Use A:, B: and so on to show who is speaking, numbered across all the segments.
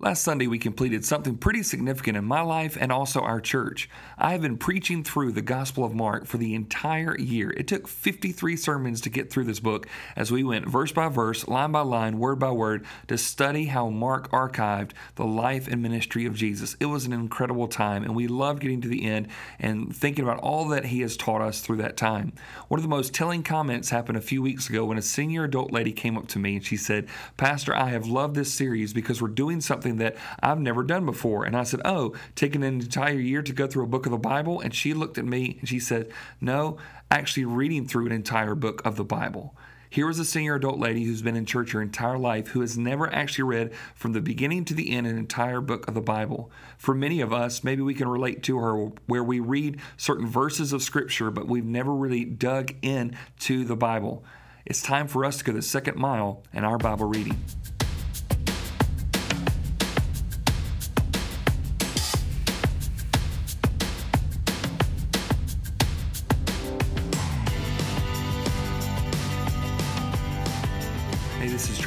A: Last Sunday, we completed something pretty significant in my life and also our church. I have been preaching through the Gospel of Mark for the entire year. It took 53 sermons to get through this book as we went verse by verse, line by line, word by word to study how Mark archived the life and ministry of Jesus. It was an incredible time, and we loved getting to the end and thinking about all that he has taught us through that time. One of the most telling comments happened a few weeks ago when a senior adult lady came up to me and she said, Pastor, I have loved this series because we're doing something something that I've never done before. And I said, Oh, taking an entire year to go through a book of the Bible? And she looked at me and she said, No, actually reading through an entire book of the Bible. Here was a senior adult lady who's been in church her entire life who has never actually read from the beginning to the end an entire book of the Bible. For many of us, maybe we can relate to her where we read certain verses of Scripture, but we've never really dug in to the Bible. It's time for us to go the second mile in our Bible reading.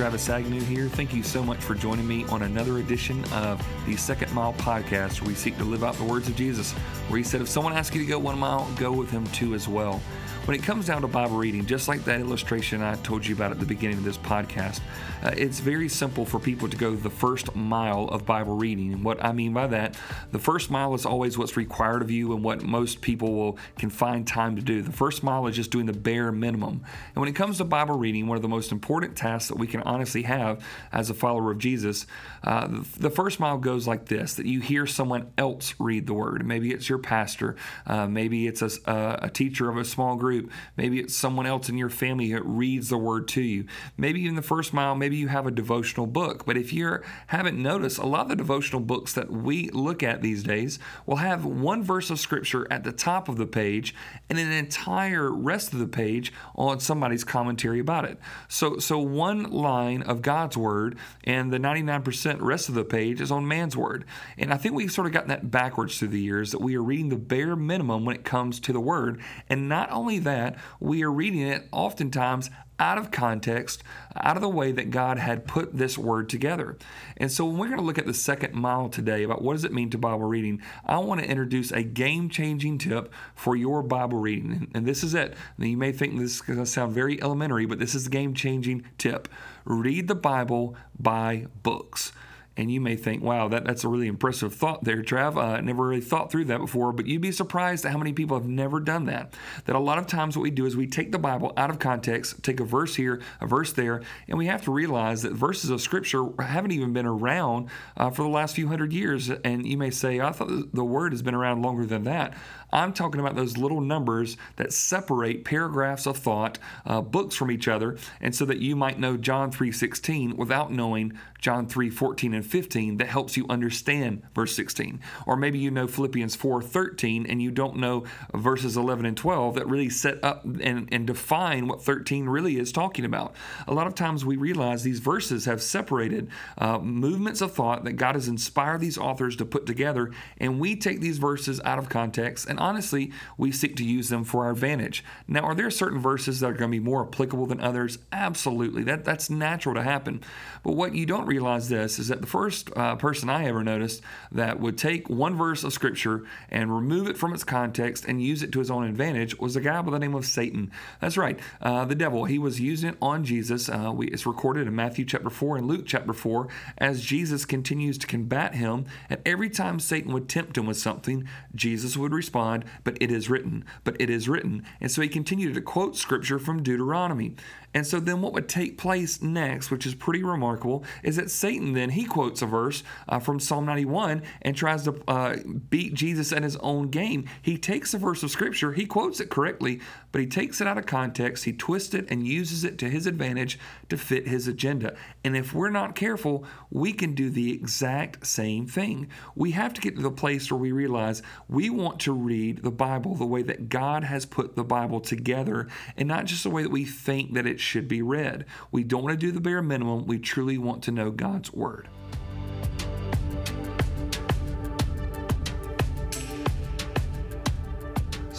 A: Travis Agnew here. Thank you so much for joining me on another edition of the Second Mile Podcast, where we seek to live out the words of Jesus, where he said, If someone asks you to go one mile, go with him two as well. When it comes down to Bible reading, just like that illustration I told you about at the beginning of this podcast, uh, it's very simple for people to go the first mile of Bible reading. And what I mean by that, the first mile is always what's required of you and what most people will can find time to do. The first mile is just doing the bare minimum. And when it comes to Bible reading, one of the most important tasks that we can honestly have as a follower of Jesus, uh, the first mile goes like this: that you hear someone else read the Word. Maybe it's your pastor, uh, maybe it's a, a teacher of a small group. Maybe it's someone else in your family that reads the word to you. Maybe in the first mile, maybe you have a devotional book. But if you haven't noticed, a lot of the devotional books that we look at these days will have one verse of scripture at the top of the page and an entire rest of the page on somebody's commentary about it. So, so one line of God's word and the 99% rest of the page is on man's word. And I think we've sort of gotten that backwards through the years that we are reading the bare minimum when it comes to the word. And not only that, we are reading it oftentimes out of context, out of the way that God had put this word together. And so when we're going to look at the second mile today about what does it mean to Bible reading, I want to introduce a game-changing tip for your Bible reading. And this is it. Now, you may think this is going to sound very elementary, but this is the game-changing tip. Read the Bible by books. And you may think, wow, that, that's a really impressive thought there, Trav. I uh, never really thought through that before, but you'd be surprised at how many people have never done that. That a lot of times what we do is we take the Bible out of context, take a verse here, a verse there, and we have to realize that verses of Scripture haven't even been around uh, for the last few hundred years. And you may say, I thought the Word has been around longer than that. I'm talking about those little numbers that separate paragraphs of thought, uh, books from each other, and so that you might know John 3:16 without knowing John 3:14 and 15 that helps you understand verse 16. Or maybe you know Philippians 4:13 and you don't know verses 11 and 12 that really set up and, and define what 13 really is talking about. A lot of times we realize these verses have separated uh, movements of thought that God has inspired these authors to put together, and we take these verses out of context and honestly, we seek to use them for our advantage. Now, are there certain verses that are going to be more applicable than others? Absolutely. That, that's natural to happen. But what you don't realize this is that the first uh, person I ever noticed that would take one verse of Scripture and remove it from its context and use it to his own advantage was a guy by the name of Satan. That's right, uh, the devil. He was using it on Jesus. Uh, we, it's recorded in Matthew chapter 4 and Luke chapter 4 as Jesus continues to combat him. And every time Satan would tempt him with something, Jesus would respond But it is written, but it is written. And so he continued to quote scripture from Deuteronomy. And so then what would take place next, which is pretty remarkable, is that Satan then he quotes a verse uh, from Psalm 91 and tries to uh, beat Jesus at his own game. He takes a verse of scripture, he quotes it correctly, but he takes it out of context, he twists it and uses it to his advantage to fit his agenda. And if we're not careful, we can do the exact same thing. We have to get to the place where we realize we want to read the Bible the way that God has put the Bible together and not just the way that we think that it should be read. We don't want to do the bare minimum. We truly want to know God's Word.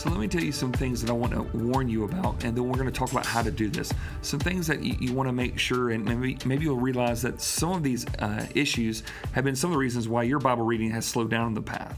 A: So let me tell you some things that I want to warn you about, and then we're going to talk about how to do this. Some things that you, you want to make sure, and maybe maybe you'll realize that some of these uh, issues have been some of the reasons why your Bible reading has slowed down in the path.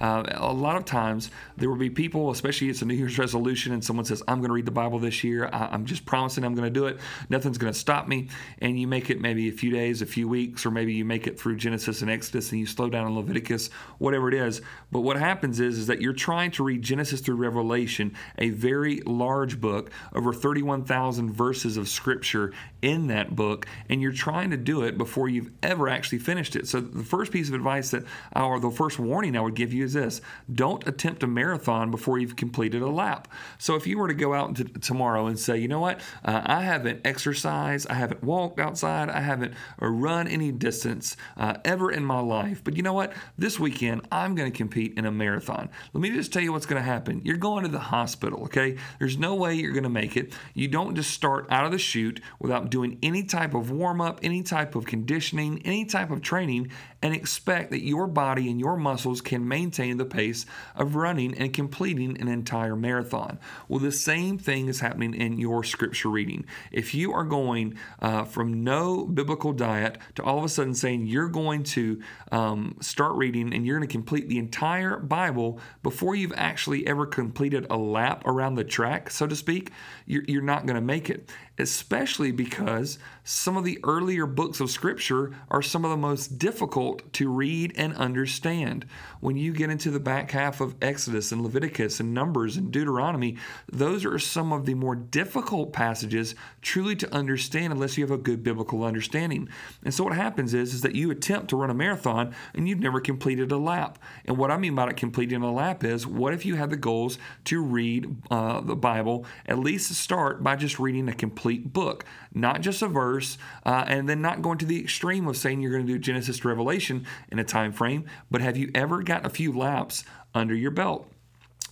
A: Uh, a lot of times there will be people, especially it's a New Year's resolution, and someone says, I'm going to read the Bible this year. I, am just promising I'm going to do it. Nothing's going to stop me. And you make it maybe a few days, a few weeks, or maybe you make it through Genesis and Exodus and you slow down in Leviticus, whatever it is. But what happens is, is that you're trying to read Genesis through Revelation, a very large book, over 31,000 verses of scripture in that book, and you're trying to do it before you've ever actually finished it. So the first piece of advice that, or the first warning I would give you is this don't attempt a marathon before you've completed a lap. So if you were to go out to, tomorrow and say, you know what, uh, I haven't exercised, I haven't walked outside, I haven't uh, run any distance uh, ever in my life, but you know what, this weekend I'm going to compete in a marathon. Let me just tell you what's going to happen. You're going to the hospital, okay? There's no way you're going to make it. You don't just start out of the chute without doing any type of warm up, any type of conditioning, any type of training, and expect that your body and your muscles can maintain the pace of running and completing an entire marathon. Well, the same thing is happening in your scripture reading. If you are going uh, from no biblical diet to all of a sudden saying you're going to um, start reading and you're going to complete the entire Bible before you've actually ever completed a lap around the track, so to speak, you're, you're not going to make it especially because some of the earlier books of Scripture are some of the most difficult to read and understand. When you get into the back half of Exodus and Leviticus and Numbers and Deuteronomy, those are some of the more difficult passages truly to understand unless you have a good biblical understanding. And so what happens is, is that you attempt to run a marathon and you've never completed a lap. And what I mean by completing a lap is, what if you had the goals to read uh, the Bible, at least start by just reading a complete complete book, not just a verse, uh, and then not going to the extreme of saying you're going to do Genesis to Revelation in a time frame. But have you ever got a few laps under your belt?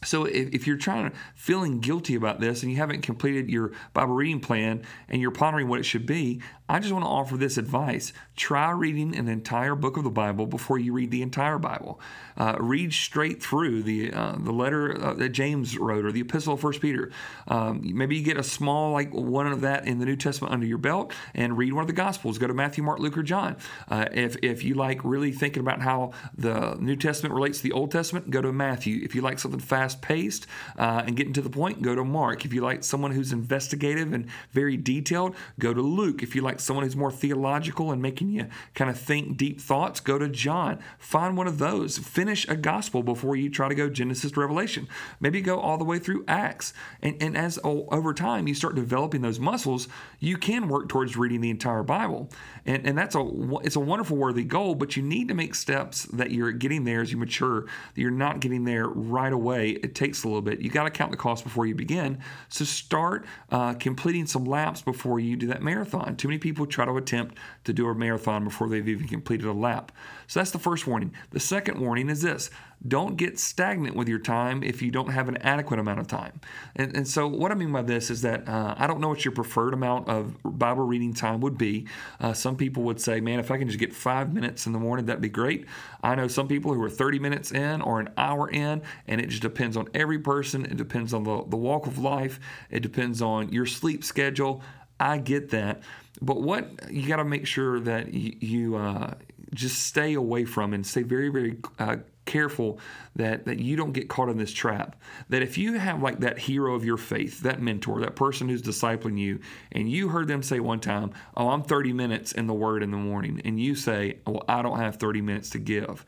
A: So if, if, you're trying to feeling guilty about this and you haven't completed your Bible reading plan and you're pondering what it should be, I just want to offer this advice. Try reading an entire book of the Bible before you read the entire Bible. Uh, read straight through the uh, the letter uh, that James wrote or the epistle of First Peter. Um, maybe you get a small like one of that in the New Testament under your belt and read one of the Gospels. Go to Matthew, Mark, Luke, or John. Uh, if if you like really thinking about how the New Testament relates to the Old Testament, go to Matthew. If you like something fast fast paced uh, and getting to the point, go to Mark. If you like someone who's investigative and very detailed, go to Luke. If you like someone who's more theological and making you kind of think deep thoughts, go to John. Find one of those. Finish a gospel before you try to go Genesis to Revelation. Maybe go all the way through Acts. And, and as over time you start developing those muscles, you can work towards reading the entire Bible. And, and that's a it's a wonderful worthy goal, but you need to make steps that you're getting there as you mature, that you're not getting there right away it takes a little bit. You got to count the cost before you begin. So start uh, completing some laps before you do that marathon. Too many people try to attempt to do a marathon before they've even completed a lap. So that's the first warning. The second warning is this don't get stagnant with your time if you don't have an adequate amount of time. And, and so, what I mean by this is that uh, I don't know what your preferred amount of Bible reading time would be. Uh, some people would say, man, if I can just get five minutes in the morning, that'd be great. I know some people who are 30 minutes in or an hour in, and it just depends on every person. It depends on the, the walk of life, it depends on your sleep schedule. I get that. But what you got to make sure that you, you uh, just stay away from and stay very, very uh, careful that that you don't get caught in this trap. That if you have like that hero of your faith that mentor that person who's discipling you and you heard them say one time oh i'm 30 minutes in the word in the morning and you say well i don't have 30 minutes to give.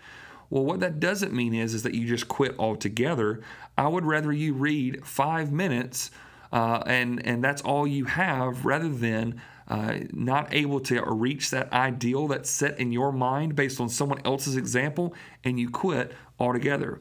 A: Well what that doesn't mean is is that you just quit altogether. I would rather you read five minutes uh, and and that's all you have rather than uh, not able to reach that ideal that's set in your mind based on someone else's example, and you quit altogether.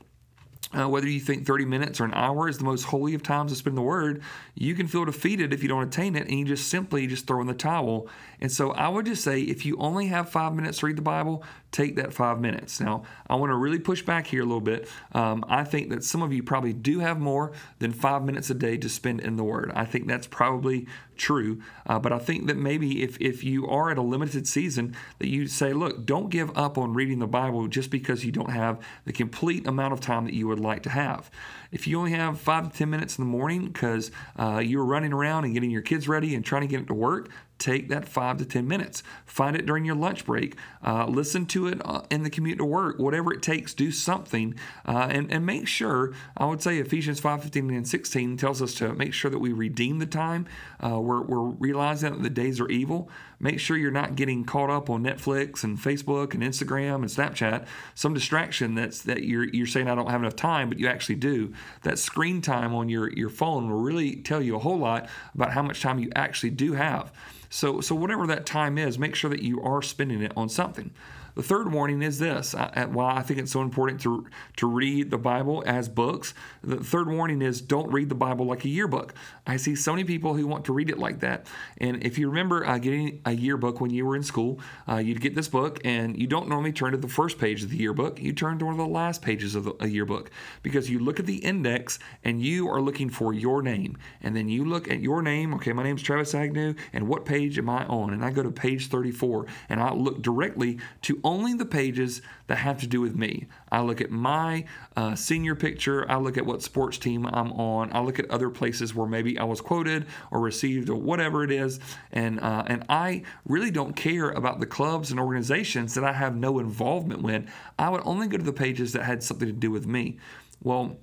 A: Uh, whether you think 30 minutes or an hour is the most holy of times to spend the word, you can feel defeated if you don't attain it and you just simply just throw in the towel. And so I would just say if you only have five minutes to read the Bible, take that five minutes. Now, I want to really push back here a little bit. Um, I think that some of you probably do have more than five minutes a day to spend in the Word. I think that's probably true. Uh, but I think that maybe if, if you are at a limited season, that you say, look, don't give up on reading the Bible just because you don't have the complete amount of time that you would like to have. If you only have five to 10 minutes in the morning because uh, you're running around and getting your kids ready and trying to get it to work, take that five to 10 minutes. Find it during your lunch break. Uh, listen to it uh, in the commute to work. Whatever it takes, do something. Uh, and, and make sure, I would say Ephesians 5 15 and 16 tells us to make sure that we redeem the time. Uh, we're, we're realizing that the days are evil. Make sure you're not getting caught up on Netflix and Facebook and Instagram and Snapchat, some distraction that's that you're you're saying I don't have enough time, but you actually do. That screen time on your, your phone will really tell you a whole lot about how much time you actually do have. So, so whatever that time is, make sure that you are spending it on something. The third warning is this why I think it's so important to, to read the Bible as books. The third warning is don't read the Bible like a yearbook. I see so many people who want to read it like that. And if you remember uh, getting a yearbook when you were in school, uh, you'd get this book and you don't normally turn to the first page of the yearbook. You turn to one of the last pages of the, a yearbook because you look at the index and you are looking for your name. And then you look at your name. Okay, my name's Travis Agnew, and what page am I on? And I go to page 34 and I look directly to only the pages that have to do with me. I look at my uh, senior picture, I look at what sports team I'm on, I look at other places where maybe I was quoted or received or whatever it is, and uh, and I really don't care about the clubs and organizations that I have no involvement with. I would only go to the pages that had something to do with me. Well,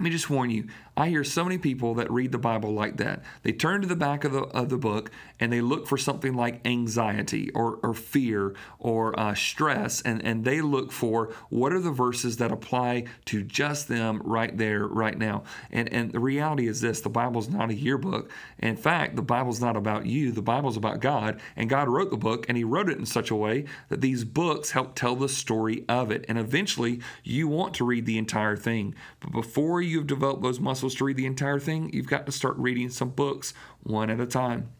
A: let me just warn you, I hear so many people that read the Bible like that. They turn to the back of the, of the book and they look for something like anxiety or, or fear or uh, stress, and, and they look for what are the verses that apply to just them right there, right now. And, and the reality is this the Bible's not a yearbook. In fact, the Bible's not about you, the Bible's about God. And God wrote the book, and He wrote it in such a way that these books help tell the story of it. And eventually, you want to read the entire thing. But before you've developed those muscles, to read the entire thing, you've got to start reading some books one at a time.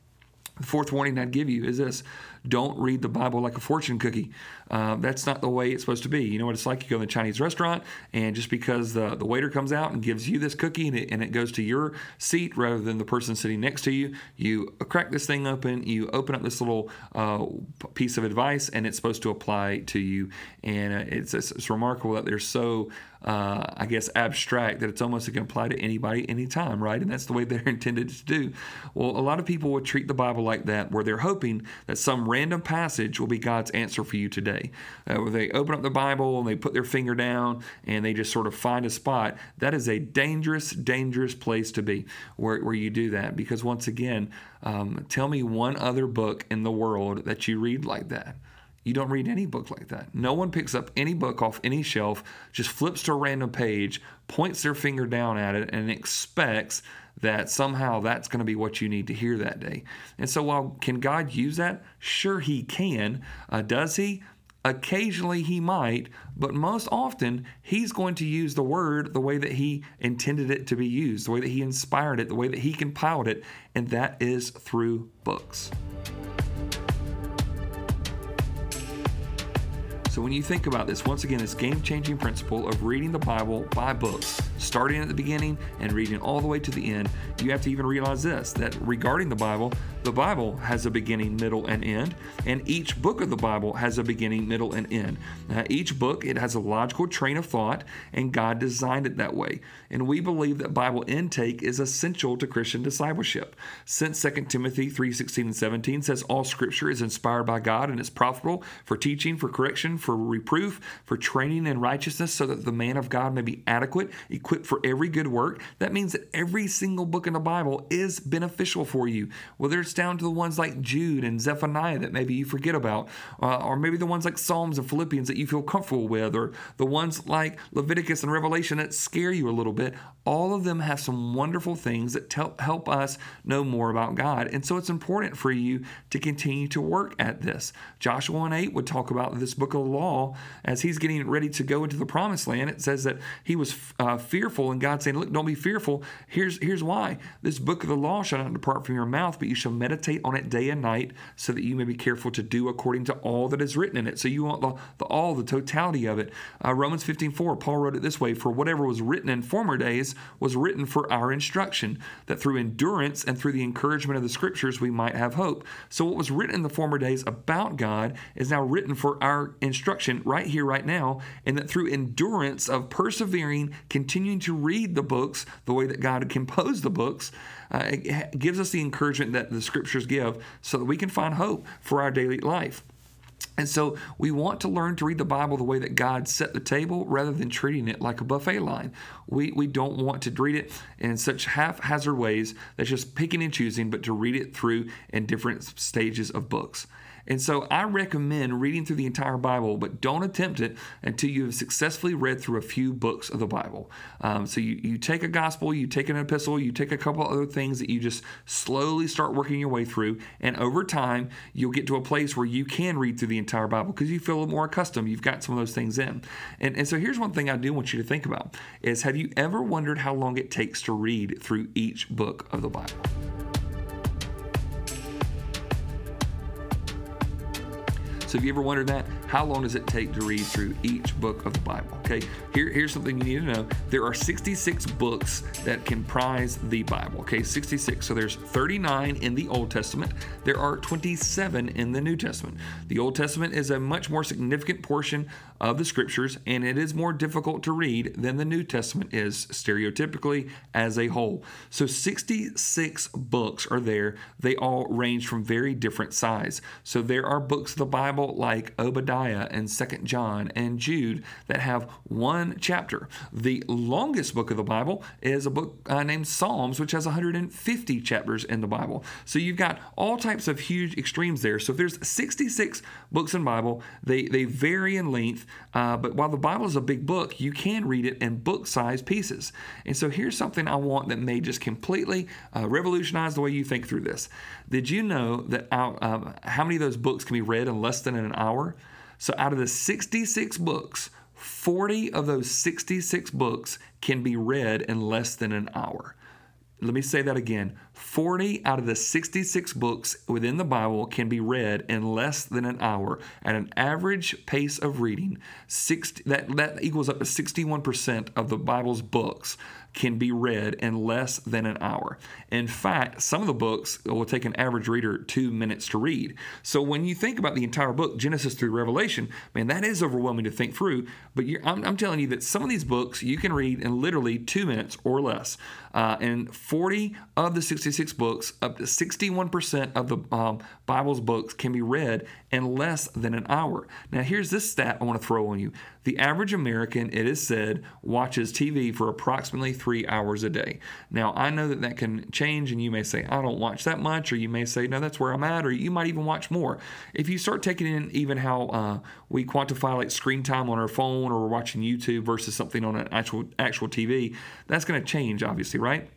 A: The fourth warning I'd give you is this don't read the Bible like a fortune cookie. Uh, that's not the way it's supposed to be. You know what it's like? You go to a Chinese restaurant, and just because the, the waiter comes out and gives you this cookie and it, and it goes to your seat rather than the person sitting next to you, you crack this thing open, you open up this little uh, piece of advice, and it's supposed to apply to you. And uh, it's, it's, it's, remarkable that they're so, uh, I guess, abstract that it's almost it can apply to anybody anytime, right? And that's the way they're intended to do. Well, a lot of people would treat the Bible like that, where they're hoping that some random passage will be God's answer for you today. Uh, where they open up the Bible and they put their finger down and they just sort of find a spot. That is a dangerous, dangerous place to be where, where you do that. Because once again, um, tell me one other book in the world that you read like that. You don't read any book like that. No one picks up any book off any shelf, just flips to a random page, points their finger down at it, and expects that somehow that's going to be what you need to hear that day. And so, while can God use that? Sure, He can. Uh, does He? Occasionally he might, but most often he's going to use the word the way that he intended it to be used, the way that he inspired it, the way that he compiled it, and that is through books. So when you think about this, once again, this game changing principle of reading the Bible by books, starting at the beginning and reading all the way to the end, you have to even realize this that regarding the Bible, the Bible has a beginning, middle, and end, and each book of the Bible has a beginning, middle, and end. Now, each book it has a logical train of thought, and God designed it that way. And we believe that Bible intake is essential to Christian discipleship. Since 2 Timothy 3:16 and 17 says all scripture is inspired by God and is profitable for teaching, for correction, for reproof, for training in righteousness, so that the man of God may be adequate, equipped for every good work. That means that every single book in the Bible is beneficial for you. Whether it's down to the ones like Jude and Zephaniah that maybe you forget about, uh, or maybe the ones like Psalms and Philippians that you feel comfortable with, or the ones like Leviticus and Revelation that scare you a little bit. All of them have some wonderful things that tell, help us know more about God. And so it's important for you to continue to work at this. Joshua 1 8 would talk about this book of the law as he's getting ready to go into the promised land. It says that he was uh, fearful, and God saying, Look, don't be fearful. Here's, here's why. This book of the law shall not depart from your mouth, but you shall meditate on it day and night, so that you may be careful to do according to all that is written in it. So you want the, the all, the totality of it. Uh, Romans 15 4, Paul wrote it this way For whatever was written in former days was written for our instruction, that through endurance and through the encouragement of the scriptures we might have hope. So, what was written in the former days about God is now written for our instruction right here, right now, and that through endurance of persevering, continuing to read the books the way that God composed the books, uh, it gives us the encouragement that the scriptures give so that we can find hope for our daily life. And so we want to learn to read the Bible the way that God set the table rather than treating it like a buffet line. We, we don't want to read it in such haphazard ways that's just picking and choosing, but to read it through in different stages of books. And so I recommend reading through the entire Bible, but don't attempt it until you have successfully read through a few books of the Bible. Um, so you, you take a gospel, you take an epistle, you take a couple other things that you just slowly start working your way through. And over time, you'll get to a place where you can read through the entire Bible because you feel a little more accustomed. You've got some of those things in. And, and so here's one thing I do want you to think about is have you ever wondered how long it takes to read through each book of the Bible? Have you ever wondered that? How long does it take to read through each book of the Bible? Okay, Here, here's something you need to know. There are 66 books that comprise the Bible. Okay, 66. So there's 39 in the Old Testament. There are 27 in the New Testament. The Old Testament is a much more significant portion of the scriptures, and it is more difficult to read than the New Testament is stereotypically as a whole. So 66 books are there. They all range from very different size. So there are books of the Bible like Obadiah Obadiah and Second John and Jude that have one chapter. The longest book of the Bible is a book uh, named Psalms, which has 150 chapters in the Bible. So you've got all types of huge extremes there. So if there's 66 books in Bible, they they vary in length. Uh, but while the Bible is a big book, you can read it in book-sized pieces. And so here's something I want that may just completely uh, revolutionize the way you think through this. Did you know that um, how many of those books can be read in less than an hour? So out of the 66 books, 40 of those 66 books can be read in less than an hour. Let me say that again. 40 out of the 66 books within the Bible can be read in less than an hour at an average pace of reading. 60, that, that equals up to 61% of the Bible's books can be read in less than an hour. In fact, some of the books will take an average reader two minutes to read. So when you think about the entire book, Genesis through Revelation, man, that is overwhelming to think through. But I'm, I'm, telling you that some of these books you can read in literally two minutes or less. Uh, and 40 of the 66 books, up to 61% of the um, Bible's books can be read in less than an hour. Now, here's this stat I want to throw on you. The average American, it is said, watches TV for approximately three hours a day. Now, I know that that can change, and you may say, I don't watch that much, or you may say, no, that's where I'm at, or you might even watch more. If you start taking in even how uh, we quantify like screen time on our phone or we're watching YouTube versus something on an actual actual TV, that's going to change, obviously, right?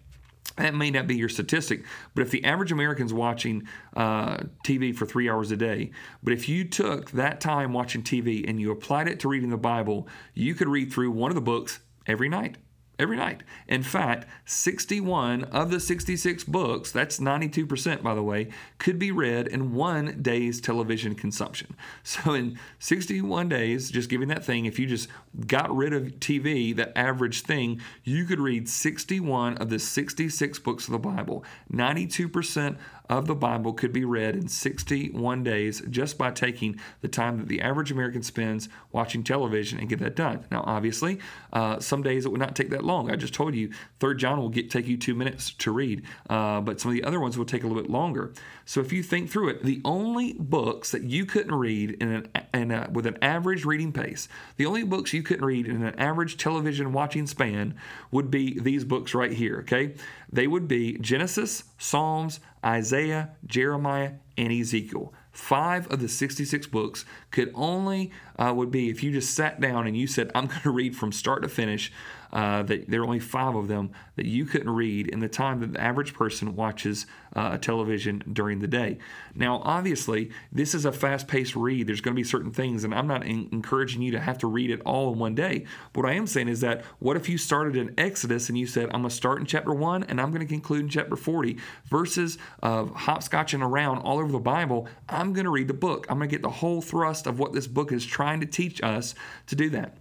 A: That may not be your statistic, but if the average American's watching uh, TV for three hours a day, but if you took that time watching TV and you applied it to reading the Bible, you could read through one of the books every night every night. In fact, 61 of the 66 books, that's 92% by the way, could be read in one day's television consumption. So in 61 days, just giving that thing, if you just got rid of TV, that average thing, you could read 61 of the 66 books of the Bible. 92% of the Bible could be read in 61 days just by taking the time that the average American spends watching television and get that done. Now, obviously, uh, some days it would not take that long. I just told you, Third John will get take you two minutes to read, uh, but some of the other ones will take a little bit longer. So if you think through it, the only books that you couldn't read in an in a, with an average reading pace, the only books you couldn't read in an average television watching span would be these books right here. Okay, they would be Genesis, Psalms, Isaiah, Jeremiah, and Ezekiel. Five of the 66 books could only uh, would be if you just sat down and you said, "I'm going to read from start to finish." Uh, that there are only five of them that you couldn't read in the time that the average person watches uh, television during the day. Now, obviously, this is a fast-paced read. There's going to be certain things, and I'm not in- encouraging you to have to read it all in one day. What I am saying is that what if you started in Exodus and you said, "I'm going to start in chapter one and I'm going to conclude in chapter 40," versus uh, hopscotching around all over the Bible. I'm going to read the book. I'm going to get the whole thrust of what this book is trying to teach us to do that.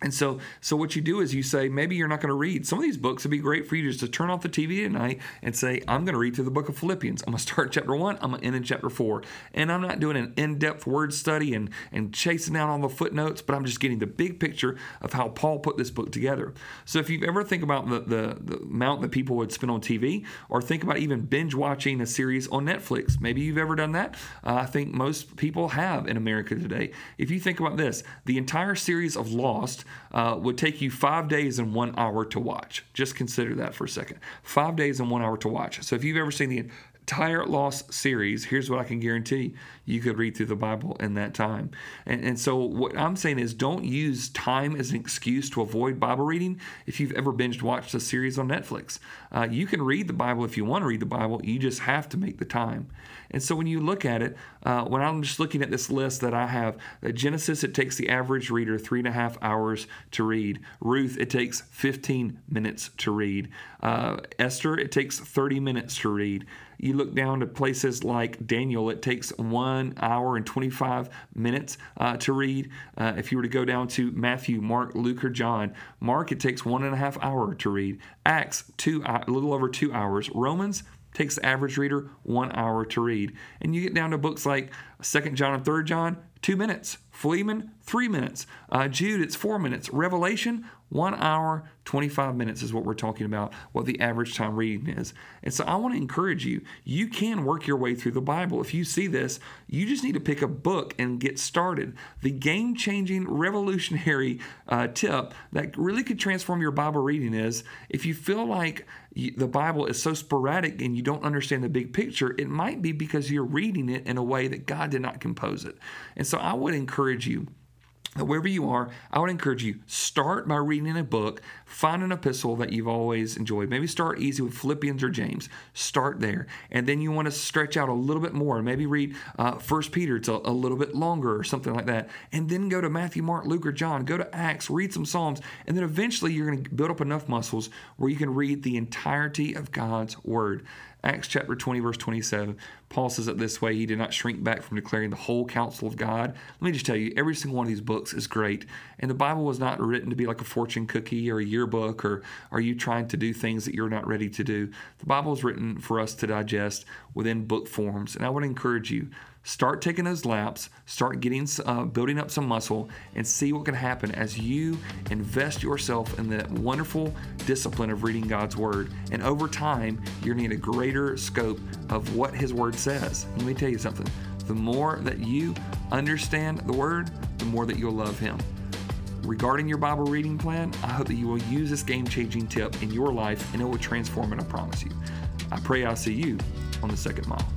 A: And so, so what you do is you say maybe you're not going to read some of these books. It'd be great for you just to turn off the TV tonight and say, "I'm going to read through the book of Philippians. I'm going to start chapter one. I'm going to end in chapter four, and I'm not doing an in-depth word study and and chasing down all the footnotes, but I'm just getting the big picture of how Paul put this book together. So if you ever think about the the, the amount that people would spend on TV, or think about even binge watching a series on Netflix, maybe you've ever done that. Uh, I think most people have in America today. If you think about this, the entire series of Lost uh, would take you five days and one hour to watch. Just consider that for a second. Five days and one hour to watch. So if you've ever seen the entire Lost series, here's what I can guarantee you could read through the Bible in that time. And, and so, what I'm saying is, don't use time as an excuse to avoid Bible reading if you've ever binged watched a series on Netflix. Uh, you can read the Bible if you want to read the Bible, you just have to make the time. And so, when you look at it, uh, when I'm just looking at this list that I have, that Genesis, it takes the average reader three and a half hours to read. Ruth, it takes 15 minutes to read. Uh, Esther, it takes 30 minutes to read. You look down to places like Daniel, it takes one hour and 25 minutes uh, to read. Uh, if you were to go down to Matthew, Mark, Luke, or John, Mark, it takes one and a half hour to read. Acts, two, a little over two hours. Romans, takes the average reader one hour to read. And you get down to books like Second John and Third John, two minutes. Philemon, three minutes. Uh, Jude, it's four minutes. Revelation, one hour, 25 minutes is what we're talking about, what the average time reading is. And so I want to encourage you, you can work your way through the Bible. If you see this, you just need to pick a book and get started. The game changing, revolutionary uh, tip that really could transform your Bible reading is if you feel like the Bible is so sporadic and you don't understand the big picture, it might be because you're reading it in a way that God did not compose it. And so I would encourage you wherever you are, I would encourage you start by reading a book, find an epistle that you've always enjoyed. Maybe start easy with Philippians or James. Start there, and then you want to stretch out a little bit more. Maybe read uh, First Peter; it's a, a, little bit longer or something like that. And then go to Matthew, Mark, Luke, or John. Go to Acts, read some Psalms, and then eventually you're going to build up enough muscles where you can read the entirety of God's Word. Acts chapter 20, verse 27, Paul says it this way He did not shrink back from declaring the whole counsel of God. Let me just tell you, every single one of these books is great. And the Bible was not written to be like a fortune cookie or a yearbook, or are you trying to do things that you're not ready to do? The Bible is written for us to digest within book forms. And I would encourage you Start taking those laps, start getting uh, building up some muscle, and see what can happen as you invest yourself in that wonderful discipline of reading God's Word. And over time, you're going to a greater scope of what His Word says. Let me tell you something the more that you understand the Word, the more that you'll love Him. Regarding your Bible reading plan, I hope that you will use this game changing tip in your life and it will transform it, I promise you. I pray I'll see you on the second mile.